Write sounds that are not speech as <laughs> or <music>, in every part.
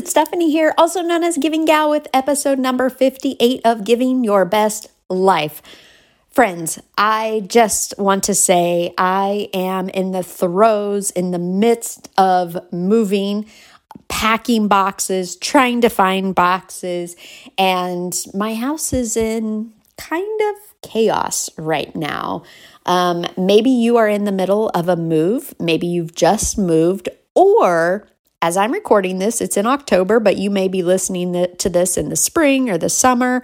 It's Stephanie here, also known as Giving Gal, with episode number 58 of Giving Your Best Life. Friends, I just want to say I am in the throes, in the midst of moving, packing boxes, trying to find boxes, and my house is in kind of chaos right now. Um, maybe you are in the middle of a move, maybe you've just moved, or as I'm recording this, it's in October, but you may be listening to this in the spring or the summer.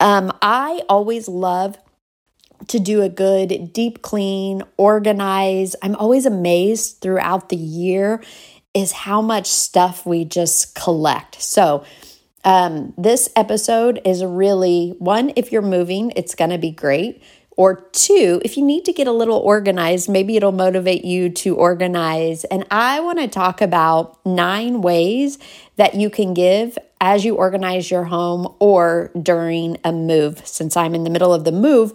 Um, I always love to do a good deep clean, organize. I'm always amazed throughout the year is how much stuff we just collect. So, um, this episode is really one, if you're moving, it's going to be great. Or two, if you need to get a little organized, maybe it'll motivate you to organize. And I want to talk about nine ways that you can give as you organize your home or during a move. Since I'm in the middle of the move,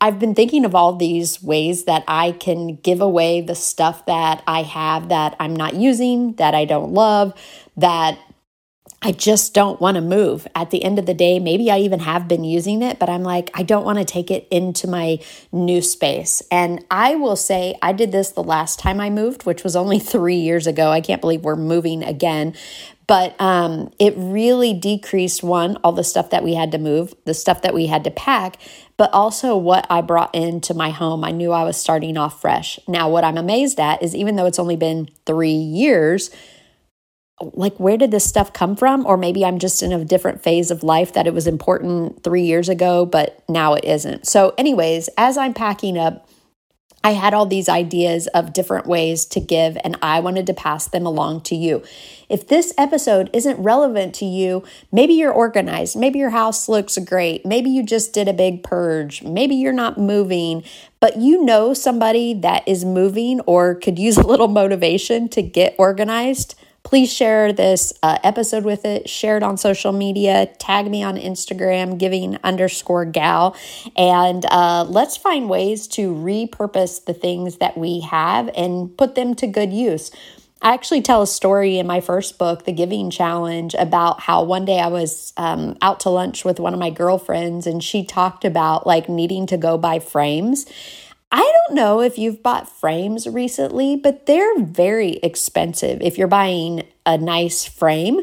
I've been thinking of all these ways that I can give away the stuff that I have that I'm not using, that I don't love, that I just don't want to move. At the end of the day, maybe I even have been using it, but I'm like, I don't want to take it into my new space. And I will say, I did this the last time I moved, which was only <laughs> three years ago. I can't believe we're moving again. But um, it really decreased one, all the stuff that we had to move, the stuff that we had to pack, but also what I brought into my home. I knew I was starting off fresh. Now, what I'm amazed at is even though it's only been three years, like where did this stuff come from or maybe i'm just in a different phase of life that it was important three years ago but now it isn't so anyways as i'm packing up I had all these ideas of different ways to give, and I wanted to pass them along to you. If this episode isn't relevant to you, maybe you're organized, maybe your house looks great, maybe you just did a big purge, maybe you're not moving, but you know somebody that is moving or could use <laughs> a little motivation to get organized Please share this uh, episode with it, share it on social media, tag me on Instagram, giving underscore gal, and uh, let's find ways to repurpose the things that we have and put them to good use. I actually tell a story in my first book, The Giving Challenge, about how one day I was um, out to lunch with one of my girlfriends and she talked about like needing to go buy frames. I don't know if you've bought frames recently, but they're very expensive if you're buying a nice frame.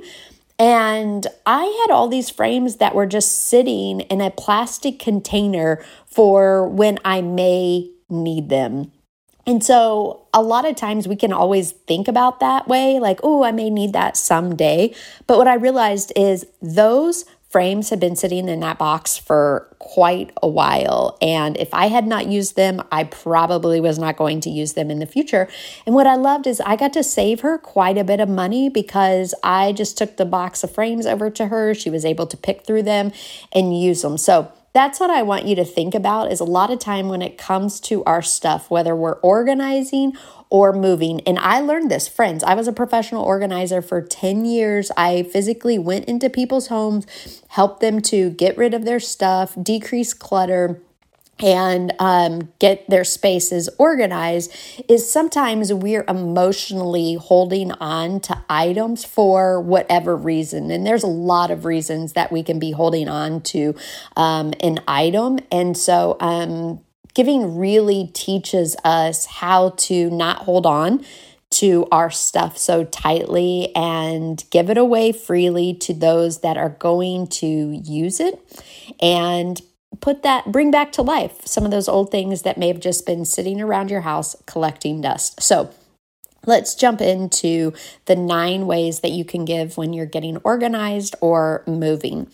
And I had all these frames that were just sitting in a plastic container for when I may need them. And so, a lot of times we can always think about that way, like, oh, I may need that someday. But what I realized is those frames had been sitting in that box for quite a while. And if I had not used them, I probably was not going to use them in the future. And what I loved is I got to save her quite a bit of money because I just took the box of frames over to her. She was able to pick through them and use them. So that's what I want you to think about is a lot of time when it comes to our stuff, whether we're organizing or moving. And I learned this, friends. I was a professional organizer for 10 years. I physically went into people's homes, helped them to get rid of their stuff, decrease clutter and um, get their spaces organized is sometimes we're emotionally holding on to items for whatever reason. And there's a lot of reasons that we can be holding on to um, an item. And so um, giving really teaches us how to not hold on to our stuff so tightly and give it away freely to those that are going to use it and put that bring back to life some of those old things that may have just been sitting around your house collecting dust. So, Let's jump into the nine ways that you can give when you're getting organized or moving.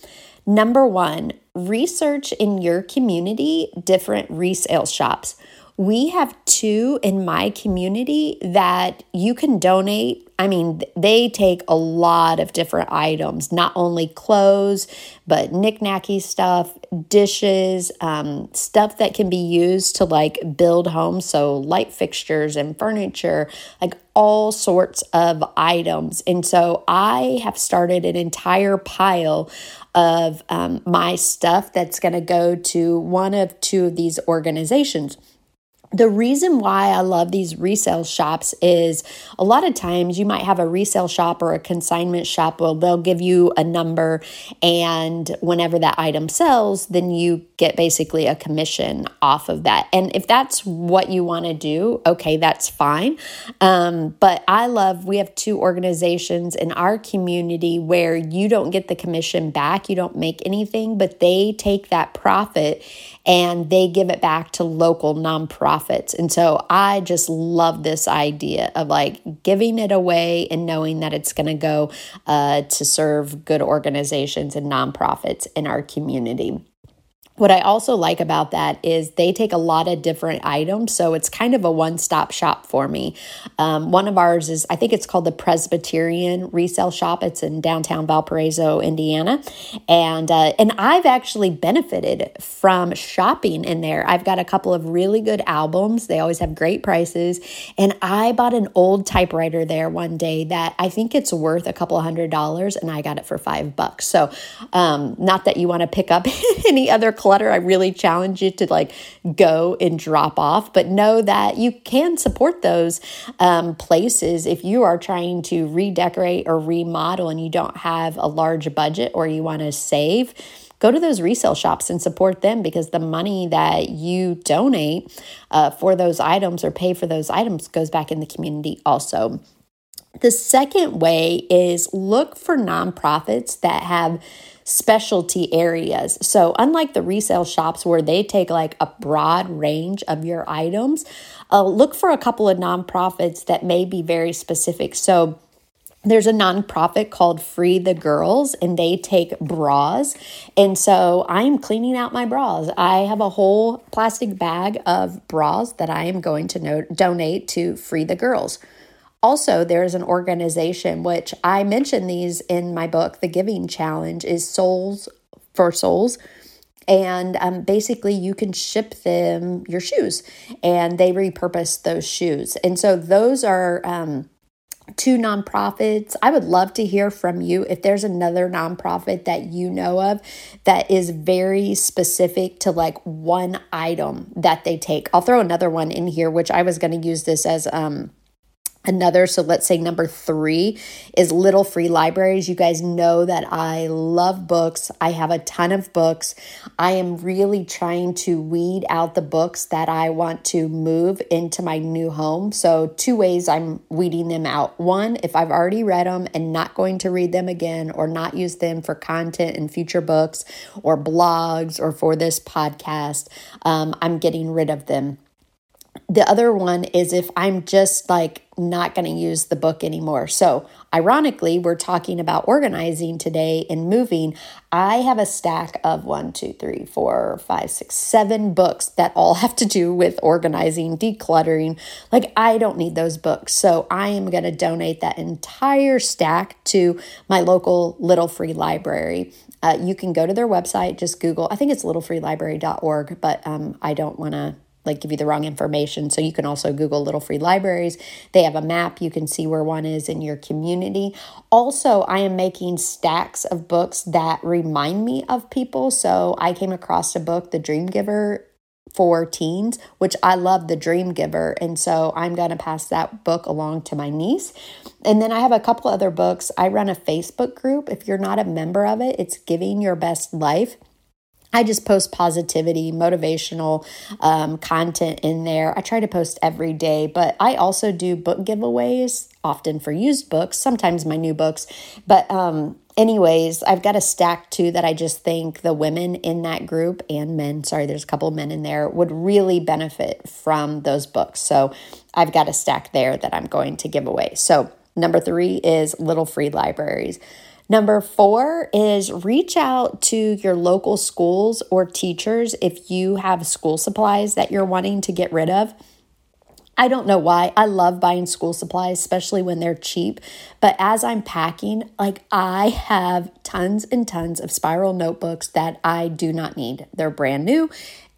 Number one, research in your community different resale shops. We have two in my community that you can donate. I mean, they take a lot of different items, not only clothes, but knickknacky stuff, dishes, um, stuff that can be used to like build homes. So, light fixtures and furniture, like all sorts of items. And so, I have started an entire pile of um, my stuff that's going to go to one of two of these organizations the reason why I love these resale shops is a lot of times you might have a resale shop or a consignment shop. Well, they'll give you a number, and whenever that item sells, then you get basically a commission off of that. And if that's what you want to do, okay, that's fine. Um, but I love, we have two organizations in our community where you don't get the commission back, you don't make anything, but they take that profit and they give it back to local nonprofits. And so I just love this idea of like giving it away and knowing that it's going to go uh, to serve good organizations and nonprofits in our community. What I also like about that is they take a lot of different items. So it's kind of a one stop shop for me. Um, one of ours is, I think it's called the Presbyterian Resale Shop. It's in downtown Valparaiso, Indiana. And, uh, and I've actually benefited from shopping in there. I've got a couple of really good albums, they always have great prices. And I bought an old typewriter there one day that I think it's worth a couple hundred dollars, and I got it for five bucks. So, um, not that you want to pick up <laughs> any other clothes clutter, I really challenge you to like go and drop off, but know that you can support those um, places if you are trying to redecorate or remodel and you don't have a large budget or you want to save go to those resale shops and support them because the money that you donate uh, for those items or pay for those items goes back in the community also. The second way is look for nonprofits that have specialty areas. So, unlike the resale shops where they take like a broad range of your items, uh, look for a couple of nonprofits that may be very specific. So, there's a nonprofit called Free the Girls, and they take bras. And so I'm cleaning out my bras. I have a whole plastic bag of bras that I am going to no- donate to Free the Girls. Also, there's an organization which I mentioned these in my book, The Giving Challenge, is Soles for Souls. And um, basically, you can ship them your shoes and they repurpose those shoes. And so, those are um, two nonprofits. I would love to hear from you if there's another nonprofit that you know of that is very specific to like one item that they take. I'll throw another one in here, which I was going to use this as um, Another, so let's say number three is Little Free Libraries. You guys know that I love books. I have a ton of books. I am really trying to weed out the books that I want to move into my new home. So, two ways I'm weeding them out. One, if I've already read them and not going to read them again or not use them for content in future books or blogs or for this podcast, um, I'm getting rid of them. The other one is if I'm just like not going to use the book anymore. So, ironically, we're talking about organizing today and moving. I have a stack of one, two, three, four, five, six, seven books that all <laughs> have to do with organizing, decluttering. Like, I don't need those books. So, I am going to donate that entire stack to my local Little Free Library. Uh, you can go to their website, just Google, I think it's littlefreelibrary.org, but um, I don't want to like give you the wrong information. So you can also Google Little Free Libraries. They have a map. You can see where one is in your community. Also, I am making stacks of books that remind me of people. So I came across a book, The Dream Giver for teens, which I love The Dream Giver. And so I'm going to pass that book along to my niece. And then I have a couple other books. I run a Facebook group. If you're not a member of it, it's Giving Your Best Life. I just post positivity, motivational um, content in there. I try to post every day, but I also do book giveaways, often for used books, sometimes my new books. But, um, anyways, I've got a stack too that I just think the women in that group and men, sorry, there's a couple men in there, would really benefit from those books. So I've got a stack there that I'm going to give away. So, number three is little free libraries. Number four is reach out to your local schools or teachers if you have school supplies that you're wanting to get rid of. I don't know why. I love buying school supplies, especially when they're cheap. But as I'm packing, like I have tons and tons of spiral notebooks that I do not need. They're brand new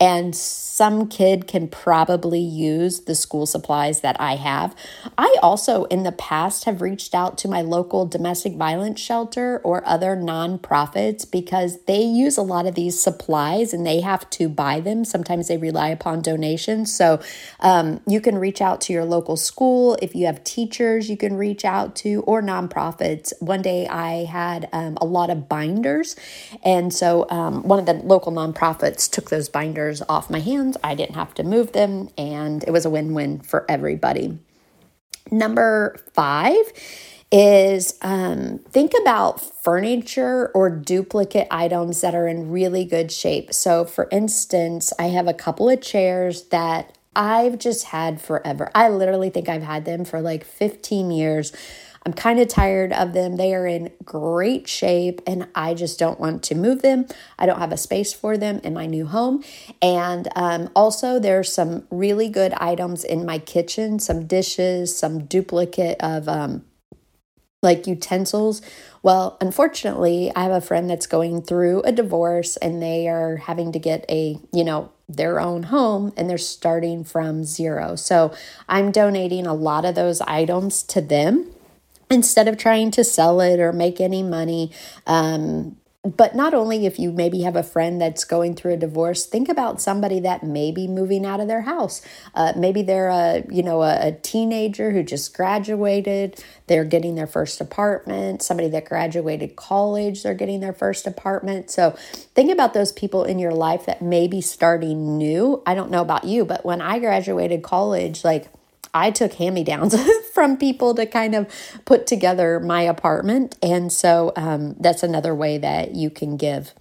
and some kid can probably use the school supplies that I have. I also, in the past, have reached out to my local domestic violence shelter or other nonprofits because they use a lot of these supplies and they have to buy them. Sometimes they rely upon donations. So um, you can reach out to your local school. If you have teachers, you can reach out to or nonprofits. One day I had um, a lot of binders, and so um, one of the local nonprofits took those binders off my hands. I didn't have to move them, and it was a win win for everybody. Number five is um, think about furniture or duplicate items that are in really good shape. So, for instance, I have a couple of chairs that I've just had forever. I literally think I've had them for like 15 years. I'm kind of tired of them. They are in great shape and I just don't want to move them. I don't have a space for them in my new home. And um, also, there's some really good items in my kitchen some dishes, some duplicate of um, like utensils. Well, unfortunately, I have a friend that's going through a divorce and they are having to get a, you know, their own home and they're starting from zero. So I'm donating a lot of those items to them instead of trying to sell it or make any money. Um, but not only if you maybe have a friend that's going through a divorce think about somebody that may be moving out of their house. Uh, maybe they're a you know a, a, teenager who just graduated they're getting their first apartment. Somebody that graduated college they're getting their first apartment. So think about those people in your life that may be starting new. I don't know about you but when i graduated college like I took hand me downs <laughs> from people to kind of put together my apartment. And so um, that's another way that you can give.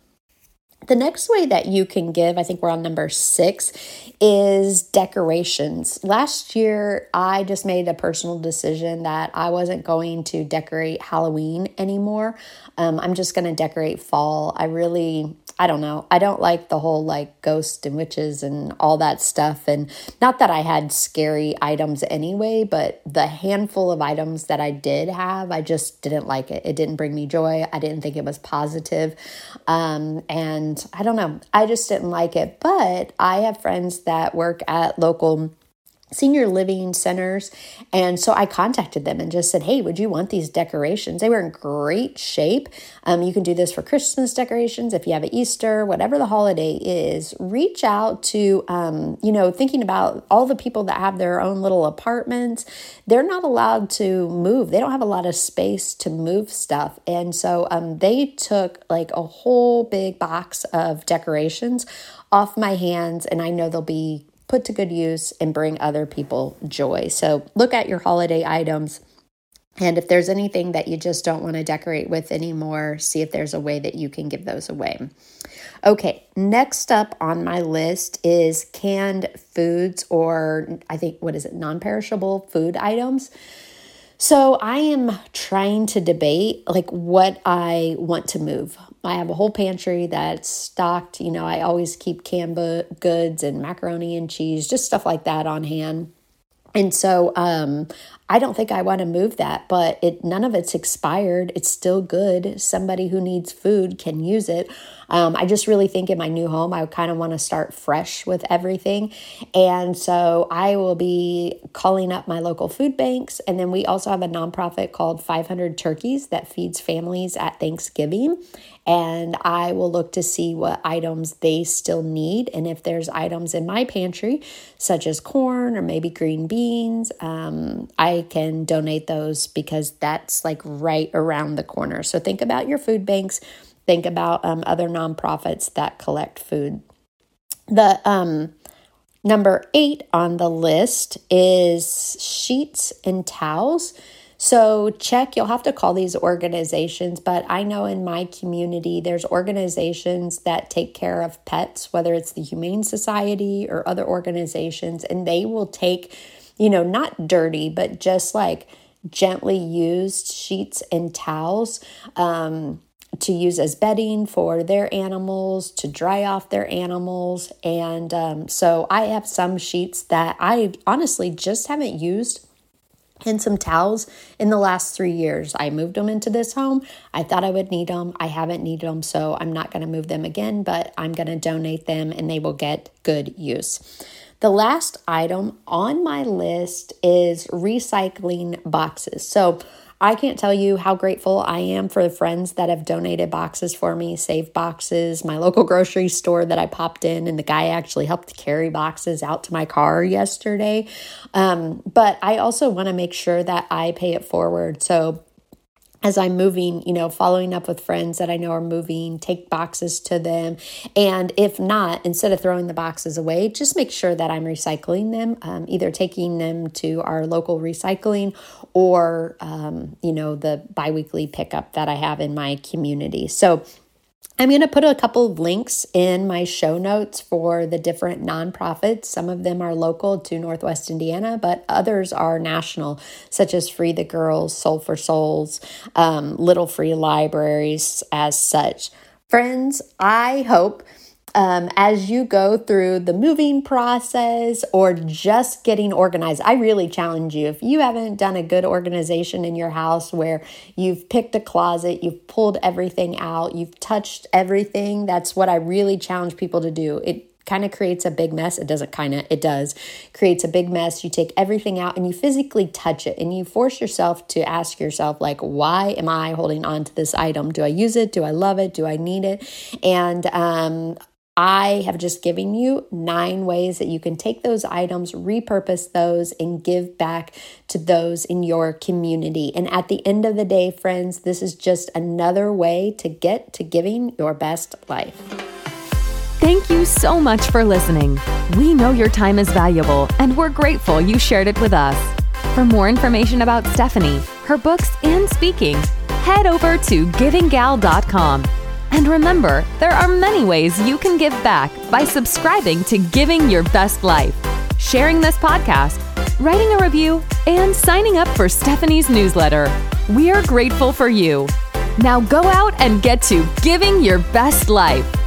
The next way that you can give, I think we're on number six, is decorations. Last year, I just made a personal decision that I wasn't going to decorate Halloween anymore. Um, I'm just going to decorate fall. I really I don't know. I don't like the whole like ghosts and witches and all that stuff. And not that I had scary items anyway, but the handful of items that I did have, I just didn't like it. It didn't bring me joy. I didn't think it was positive. Um, and I don't know. I just didn't like it. But I have friends that work at local senior living centers. And so I contacted them and just said, Hey, would you want these decorations? They were in great shape. Um, you can do this for Christmas decorations if you have an Easter, whatever the holiday is. Reach out to, um, you know, thinking about all the people that have their own little apartments. They're not allowed to move, they don't have a lot of space to move stuff. And so um, they took like a whole big box of decorations off my hands, and I know they'll be put to good use and bring other people joy. So look at your holiday items. And if there's anything that you just don't want to decorate with anymore, see if there's a way that you can give those away. Okay, next up on my list is canned foods, or I think, what is it, non perishable food items. So I am trying to debate like what I want to move. I have a whole pantry that's stocked. You know, I always keep canned goods and macaroni and cheese, just stuff like that on hand. And so um, I don't think I want to move that, but it none of it's expired. It's still good. Somebody who needs food can use it. Um, I just really think in my new home, I kind of want to start fresh with everything. And so I will be calling up my local food banks. And then we also have a nonprofit called 500 Turkeys that feeds families at Thanksgiving and I will look to see what items they still need. And if there's items in my pantry, such as corn or maybe green beans, um, Can donate those because that's like right around the corner. So think about your food banks think about um, other nonprofits that collect food. The um, number eight on the list is sheets and towels. So check, you'll have to call these organizations, but I know in my community there's organizations that take care of pets, whether it's the Humane Society or other organizations, and they will take, you know, not dirty, but just like gently used sheets and towels. Um, to use as bedding for their animals, to dry off their animals. And um, so I have some sheets that I honestly just haven't used and some towels in the last three years. I moved them into this home. I thought I would need them. I haven't needed them, so I'm not going to move them again, but I'm going to donate them and they will get good use. The last item on my list is recycling boxes. So I can't tell you how grateful I am for the friends that have donated boxes for me, save boxes, my local grocery store that I popped in, and the guy actually helped carry boxes out to my car yesterday. Um, but I also want to make sure that I pay it forward. So as I'm moving, you know, following up with friends that I know are moving, take boxes to them. And if not, instead of throwing the boxes away, just make sure that I'm recycling them, um, either taking them to our local recycling or, um, you know, the biweekly pickup that I have in my community. So I'm going to put a couple of links in my show notes for the different nonprofits. Some of them are local to Northwest Indiana, but others are national, such as Free the Girls, Soul for Souls, um, Little Free Libraries, as such. Friends, I hope um, as you go through the moving process or just getting organized. I really challenge you. If you haven't done a good organization in your house where you've picked a closet, you've pulled everything out, you've touched everything, that's what I really challenge people to do. It kind of creates a big mess. It doesn't kind of, it does. Creates a big mess. You take everything out and you physically touch it and you force yourself to ask yourself, like, why am I holding on to this item? Do I use it? Do I love it? Do I need it? And um, I have just given you nine ways that you can take those items, repurpose those, and give back to those in your community. And at the end of the day, friends, this is just another way to get to giving your best life. Thank you so much for listening. We know your time is valuable, and we're grateful you shared it with us. For more information about Stephanie, her books, and speaking, head over to givinggal.com and remember, there are many ways you can give back by subscribing to Giving Your Best Life, sharing this podcast, writing a review, and signing up for Stephanie's newsletter. We are grateful for you. Now go out and get to giving your best life.